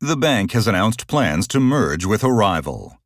The bank has announced plans to merge with Arrival.